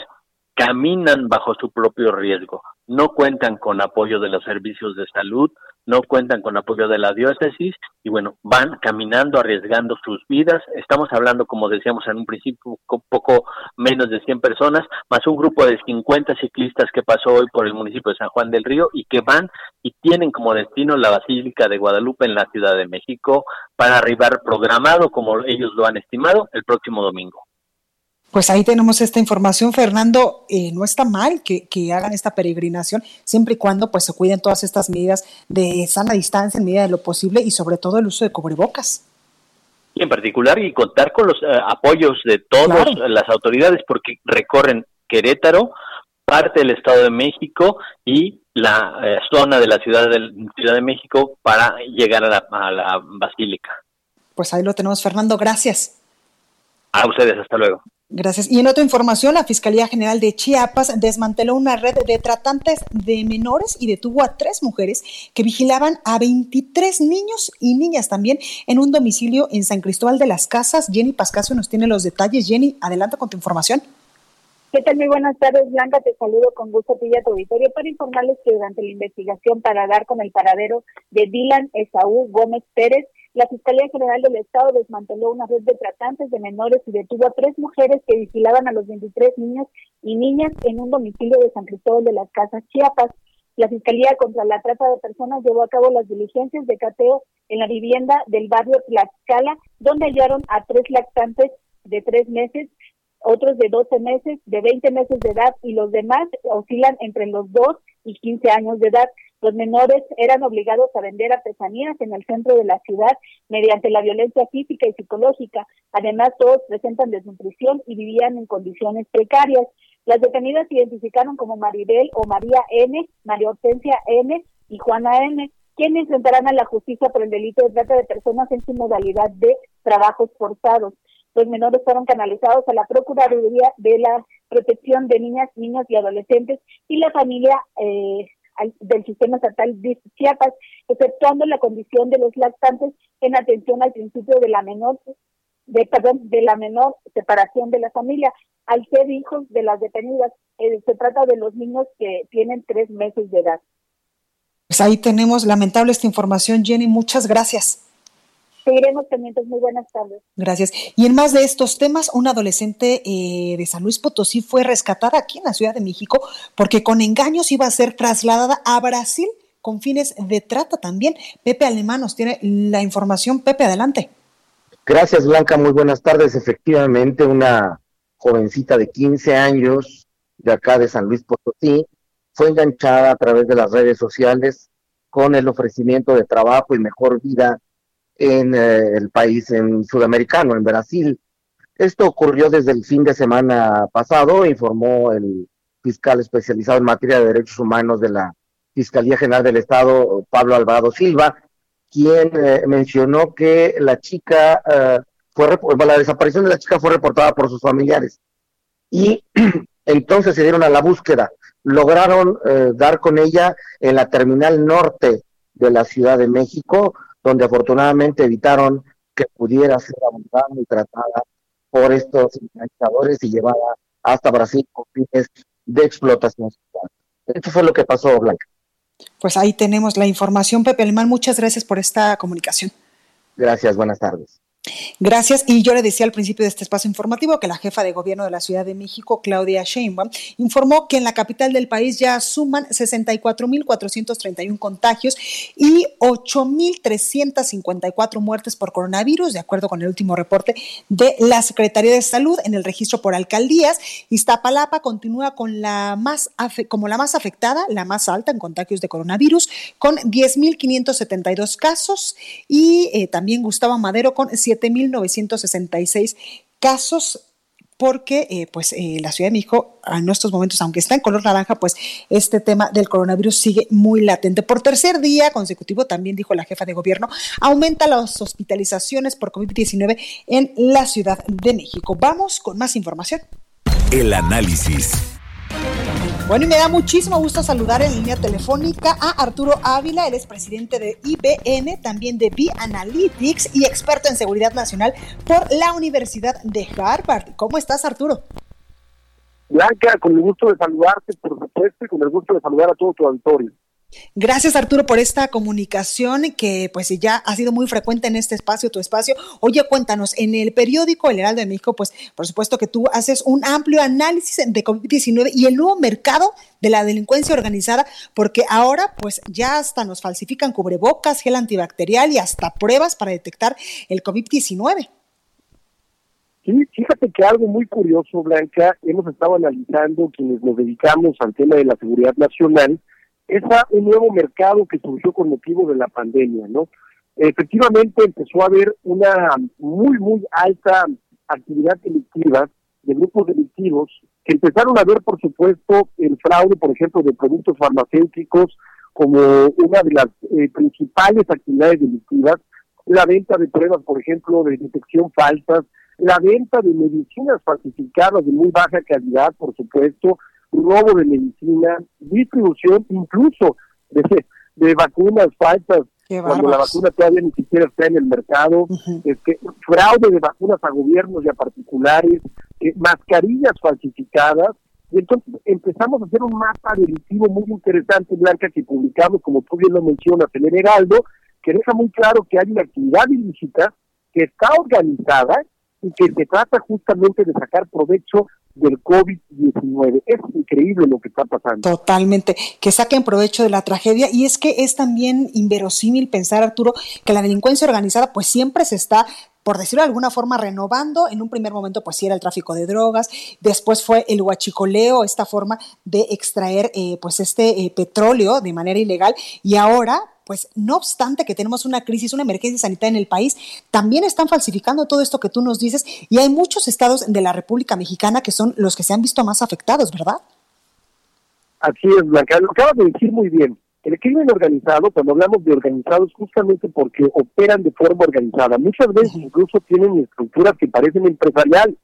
caminan bajo su propio riesgo no cuentan con apoyo de los servicios de salud, no cuentan con apoyo de la diócesis y bueno, van caminando, arriesgando sus vidas. Estamos hablando, como decíamos en un principio, un poco menos de 100 personas, más un grupo de 50 ciclistas que pasó hoy por el municipio de San Juan del Río y que van y tienen como destino la Basílica de Guadalupe en la Ciudad de México para arribar programado, como ellos lo han estimado, el próximo domingo. Pues ahí tenemos esta información, Fernando. Eh, no está mal que, hagan esta peregrinación, siempre y cuando pues se cuiden todas estas medidas de sana distancia en medida de lo posible y sobre todo el uso de cubrebocas. Y en particular y contar con los eh, apoyos de todas las autoridades porque recorren Querétaro, parte del Estado de México y la eh, zona de la ciudad de, ciudad de México para llegar a la, a la basílica. Pues ahí lo tenemos, Fernando. Gracias. A ustedes, hasta luego. Gracias. Y en otra información, la Fiscalía General de Chiapas desmanteló una red de tratantes de menores y detuvo a tres mujeres que vigilaban a 23 niños y niñas también en un domicilio en San Cristóbal de las Casas. Jenny Pascasio nos tiene los detalles. Jenny, adelante con tu información. ¿Qué tal? Muy buenas tardes, Blanca. Te saludo con gusto a ti y a tu auditorio para informarles que durante la investigación para dar con el paradero de Dylan Esaú Gómez Pérez, la Fiscalía General del Estado desmanteló una red de tratantes de menores y detuvo a tres mujeres que vigilaban a los 23 niños y niñas en un domicilio de San Cristóbal de las Casas, Chiapas. La Fiscalía contra la Trata de Personas llevó a cabo las diligencias de cateo en la vivienda del barrio Tlaxcala, donde hallaron a tres lactantes de tres meses, otros de 12 meses, de 20 meses de edad y los demás oscilan entre los 2 y 15 años de edad. Los menores eran obligados a vender artesanías en el centro de la ciudad mediante la violencia física y psicológica. Además, todos presentan desnutrición y vivían en condiciones precarias. Las detenidas se identificaron como Maribel o María N, María Hortensia N y Juana N, quienes enfrentarán a la justicia por el delito de trata de personas en su modalidad de trabajos forzados. Los menores fueron canalizados a la Procuraduría de la Protección de Niñas, Niños y Adolescentes y la familia eh, del sistema estatal de Chiapas, exceptuando la condición de los lactantes en atención al principio de la menor de perdón de la menor separación de la familia al ser hijos de las detenidas. Eh, se trata de los niños que tienen tres meses de edad. Pues ahí tenemos lamentable esta información, Jenny. Muchas gracias. Seguiremos pendientes. Muy buenas tardes. Gracias. Y en más de estos temas, una adolescente eh, de San Luis Potosí fue rescatada aquí en la Ciudad de México porque con engaños iba a ser trasladada a Brasil con fines de trata también. Pepe Alemán nos tiene la información. Pepe, adelante. Gracias, Blanca. Muy buenas tardes. Efectivamente, una jovencita de 15 años de acá de San Luis Potosí fue enganchada a través de las redes sociales con el ofrecimiento de trabajo y mejor vida en eh, el país en sudamericano, en Brasil. Esto ocurrió desde el fin de semana pasado, informó el fiscal especializado en materia de derechos humanos de la Fiscalía General del Estado, Pablo Alvarado Silva, quien eh, mencionó que la chica eh, fue la desaparición de la chica fue reportada por sus familiares y [clears throat] entonces se dieron a la búsqueda. Lograron dar con ella en la terminal norte de la Ciudad de México, donde afortunadamente evitaron que pudiera ser abundada y tratada por estos enganchadores y llevada hasta Brasil con fines de explotación sexual. Esto fue lo que pasó, Blanca. Pues ahí tenemos la información, Pepe Alemán. Muchas gracias por esta comunicación. Gracias, buenas tardes. Gracias. Y yo le decía al principio de este espacio informativo que la jefa de gobierno de la Ciudad de México, Claudia Sheinbaum, informó que en la capital del país ya suman 64.431 contagios y 8.354 muertes por coronavirus, de acuerdo con el último reporte de la Secretaría de Salud en el registro por alcaldías. Iztapalapa continúa con la más como la más afectada, la más alta en contagios de coronavirus, con 10.572 casos y eh, también Gustavo Madero con 7 7.966 casos porque eh, pues eh, la Ciudad de México en estos momentos, aunque está en color naranja, pues este tema del coronavirus sigue muy latente. Por tercer día consecutivo, también dijo la jefa de gobierno, aumenta las hospitalizaciones por COVID-19 en la Ciudad de México. Vamos con más información. El análisis. Bueno, y me da muchísimo gusto saludar en línea telefónica a Arturo Ávila, él es presidente de IBN, también de B-Analytics y experto en seguridad nacional por la Universidad de Harvard. ¿Cómo estás, Arturo? Blanca, con el gusto de saludarte, por supuesto, y con el gusto de saludar a todo tu auditorio. Gracias Arturo por esta comunicación que pues ya ha sido muy frecuente en este espacio, tu espacio. Oye, cuéntanos, en el periódico El Heraldo de México, pues por supuesto que tú haces un amplio análisis de COVID-19 y el nuevo mercado de la delincuencia organizada, porque ahora pues ya hasta nos falsifican cubrebocas, gel antibacterial y hasta pruebas para detectar el COVID-19. Sí, fíjate que algo muy curioso, Blanca, hemos estado analizando quienes nos dedicamos al tema de la seguridad nacional, es un nuevo mercado que surgió con motivo de la pandemia, ¿no? Efectivamente empezó a haber una muy, muy alta actividad delictiva de grupos delictivos que empezaron a ver, por supuesto, el fraude, por ejemplo, de productos farmacéuticos como una de las eh, principales actividades delictivas, la venta de pruebas, por ejemplo, de detección falsas, la venta de medicinas falsificadas de muy baja calidad, por supuesto, robo de medicina, distribución incluso de, de vacunas falsas cuando la vacuna todavía ni siquiera está en el mercado, es que fraude de vacunas a gobiernos y a particulares, eh, mascarillas falsificadas, y entonces empezamos a hacer un mapa delictivo muy interesante, Blanca, que publicamos, como tú bien lo mencionas, en el Heraldo, que deja muy claro que hay una actividad ilícita que está organizada y que se trata justamente de sacar provecho del COVID-19. Es increíble lo que está pasando. Totalmente, que saquen provecho de la tragedia y es que es también inverosímil pensar, Arturo, que la delincuencia organizada pues siempre se está por decirlo de alguna forma, renovando. En un primer momento, pues sí era el tráfico de drogas, después fue el huachicoleo, esta forma de extraer eh, pues este eh, petróleo de manera ilegal, y ahora pues no obstante que tenemos una crisis, una emergencia sanitaria en el país, también están falsificando todo esto que tú nos dices y hay muchos estados de la República Mexicana que son los que se han visto más afectados, ¿verdad? Así es, Blanca, lo acabas de decir muy bien. El crimen organizado, cuando hablamos de organizados, justamente porque operan de forma organizada. Muchas veces incluso tienen estructuras que parecen empresariales.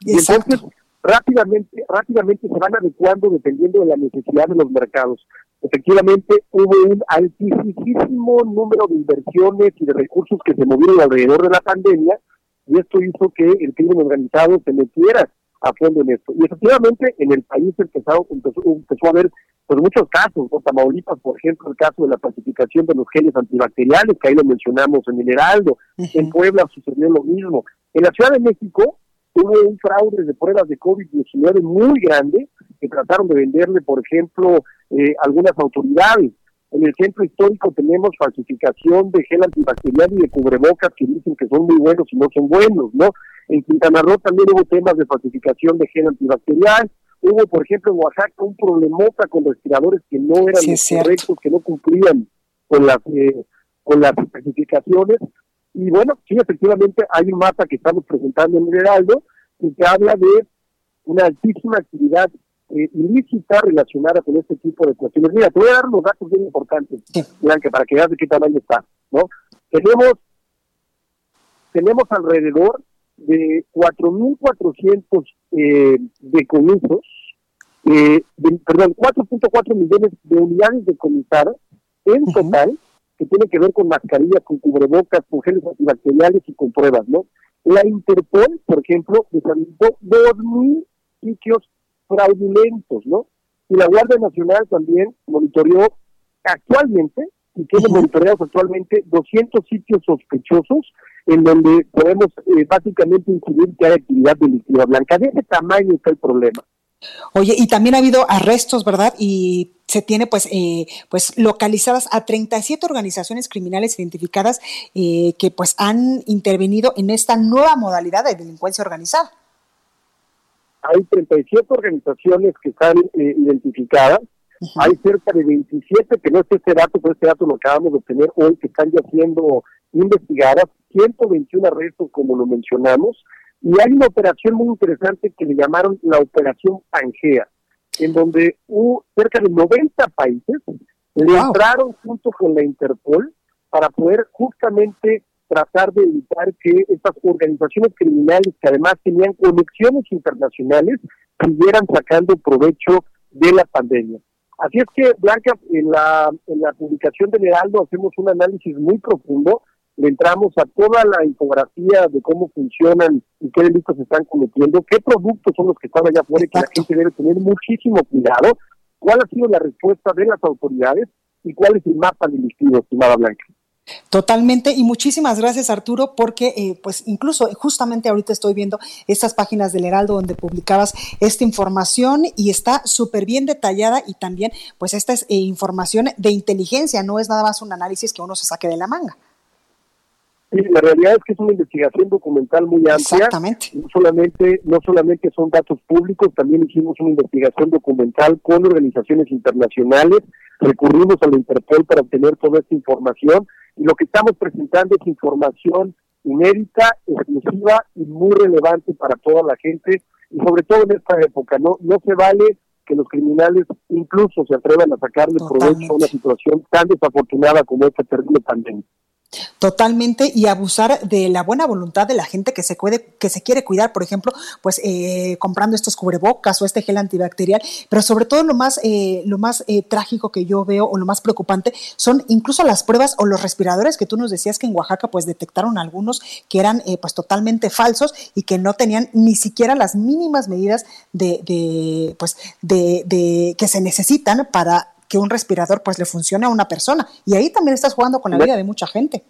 Y entonces rápidamente, rápidamente se van adecuando dependiendo de la necesidad de los mercados. Efectivamente, hubo un altísimo número de inversiones y de recursos que se movieron alrededor de la pandemia y esto hizo que el crimen organizado se metiera a fondo en esto. Y efectivamente en el país empezó, empezó, empezó a haber pues, muchos casos, en Tamaulipas, por ejemplo, el caso de la falsificación de los geles antibacteriales, que ahí lo mencionamos en el Heraldo, en Puebla sucedió lo mismo. En la Ciudad de México hubo un fraude de pruebas de COVID-19 muy grande que trataron de venderle, por ejemplo, eh, algunas autoridades. En el centro histórico tenemos falsificación de gel antibacterial y de cubrebocas que dicen que son muy buenos y no son buenos, ¿no? En Quintana Roo también hubo temas de falsificación de gel antibacterial. Hubo, por ejemplo, en Oaxaca un problemota con respiradores que no eran correctos, que no cumplían con las eh, con las especificaciones. Y bueno, sí, efectivamente hay un mapa que estamos presentando en el Heraldo que habla de una altísima actividad eh, ilícita relacionada con este tipo de cuestiones. Mira, te voy a dar unos datos bien importantes, Blanca, para que veas de qué tamaño está. ¿no? Tenemos, tenemos alrededor de 4.400 eh, decomisos, eh, perdón, 4.4 millones de unidades decomisadas en total, que tienen que ver con mascarillas, con cubrebocas, con geles antibacteriales y con pruebas, ¿no? La Interpol, por ejemplo, desarrolló 2.000 sitios fraudulentos, ¿no? Y la Guardia Nacional también monitoreó actualmente, y tiene monitoreados actualmente 200 sitios sospechosos en donde podemos eh, básicamente incidir que hay actividad delictiva blanca. De ese tamaño está el problema. Oye, y también ha habido arrestos, ¿verdad? Y se tiene pues eh, pues localizadas a 37 organizaciones criminales identificadas eh, que pues han intervenido en esta nueva modalidad de delincuencia organizada. Hay 37 organizaciones que están eh, identificadas, hay cerca de 27, que no es este dato, pero este dato lo acabamos de obtener hoy, que están ya siendo investigadas, 121 arrestos como lo mencionamos, y hay una operación muy interesante que le llamaron la Operación Pangea, en donde hubo cerca de 90 países le entraron junto con la Interpol para poder justamente tratar de evitar que estas organizaciones criminales que además tenían conexiones internacionales siguieran sacando provecho de la pandemia. Así es que, Blanca, en la, en la publicación de Heraldo hacemos un análisis muy profundo le entramos a toda la infografía de cómo funcionan y qué delitos se están cometiendo, qué productos son los que están allá afuera y que la gente debe tener muchísimo cuidado, cuál ha sido la respuesta de las autoridades y cuál es el mapa delictivo, estimada Blanca. Totalmente y muchísimas gracias Arturo porque eh, pues incluso justamente ahorita estoy viendo estas páginas del Heraldo donde publicabas esta información y está súper bien detallada y también pues esta es eh, información de inteligencia, no es nada más un análisis que uno se saque de la manga. Sí, la realidad es que es una investigación documental muy amplia. Exactamente. No solamente, no solamente son datos públicos, también hicimos una investigación documental con organizaciones internacionales, recurrimos a la Interpol para obtener toda esta información y lo que estamos presentando es información inédita, exclusiva y muy relevante para toda la gente y sobre todo en esta época. No, no se vale que los criminales incluso se atrevan a sacarle provecho a una situación tan desafortunada como esta terrible pandemia. Totalmente y abusar de la buena voluntad de la gente que se puede, que se quiere cuidar, por ejemplo, pues eh, comprando estos cubrebocas o este gel antibacterial, pero sobre todo lo más, eh, lo más eh, trágico que yo veo o lo más preocupante son incluso las pruebas o los respiradores que tú nos decías que en Oaxaca pues detectaron algunos que eran pues totalmente falsos y que no tenían ni siquiera las mínimas medidas de, de pues de, de que se necesitan para que un respirador pues le funcione a una persona. Y ahí también estás jugando con la vida de mucha gente.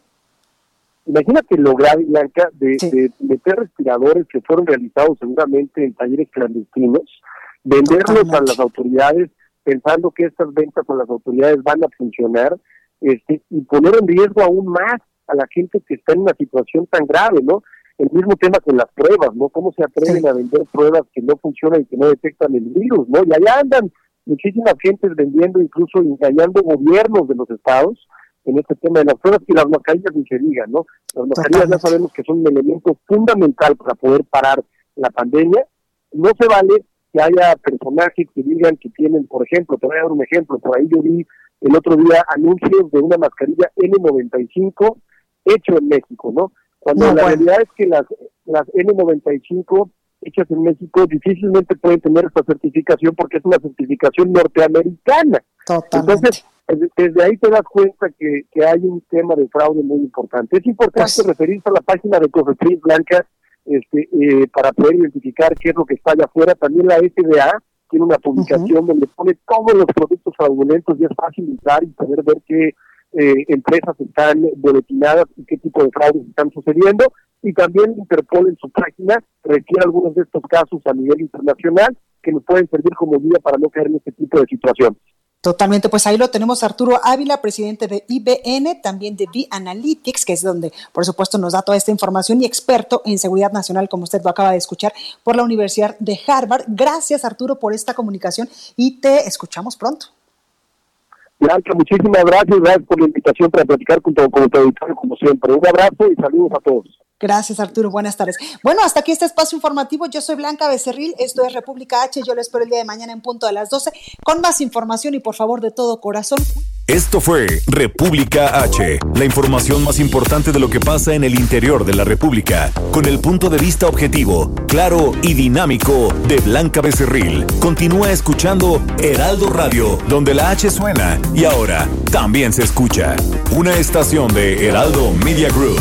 Imagínate lograr, Blanca, de, de, meter respiradores que fueron realizados seguramente en talleres clandestinos, venderlos a las autoridades pensando que estas ventas a las autoridades van a funcionar este, y poner en riesgo aún más a la gente que está en una situación tan grave, ¿no? El mismo tema con las pruebas, ¿no? ¿Cómo se atreven a vender pruebas que no funcionan y que no detectan el virus, ¿no? Y allá andan muchísimas gentes vendiendo, incluso engañando gobiernos de los estados en este tema de las pruebas y las mascarillas ni se digan, ¿no? Las mascarillas ya sabemos que son un elemento fundamental para poder parar la pandemia. No se vale que haya personajes que digan que tienen, por ejemplo, te voy a dar un ejemplo, por ahí yo vi el otro día anuncios de una mascarilla N95 hecho en México, ¿no? Cuando la realidad es que las, las N95 hechas en México difícilmente pueden tener esta certificación porque es una certificación norteamericana. Entonces, desde ahí te das cuenta que, que, hay un tema de fraude muy importante. Es importante pues referirse a la página de Cofepris Blanca este, eh, para poder identificar qué es lo que está allá afuera. También la FDA tiene una publicación donde pone todos los productos fraudulentos y es fácil entrar y poder ver qué eh, empresas están boletinadas y qué tipo de fraudes están sucediendo. Y también Interpol en su página requiere algunos de estos casos a nivel internacional que nos pueden servir como guía para no caer en este tipo de situaciones. Totalmente, pues ahí lo tenemos Arturo Ávila, presidente de IBN, también de B-Analytics, que es donde, por supuesto, nos da toda esta información y experto en seguridad nacional, como usted lo acaba de escuchar, por la Universidad de Harvard. Gracias, Arturo, por esta comunicación y te escuchamos pronto. Muchísimas gracias, por la invitación para platicar con tu, con auditorio, como siempre. Un abrazo y saludos a todos. Gracias, Arturo. Buenas tardes. Bueno, hasta aquí este espacio informativo. Yo soy Blanca Becerril. Esto es República H. Yo lo espero el día de mañana en punto a las 12 con más información y por favor de todo corazón. Esto fue República H, la información más importante de lo que pasa en el interior de la República, con el punto de vista objetivo, claro y dinámico de Blanca Becerril. Continúa escuchando Heraldo Radio, donde la H suena y ahora también se escucha. Una estación de Heraldo Media Group.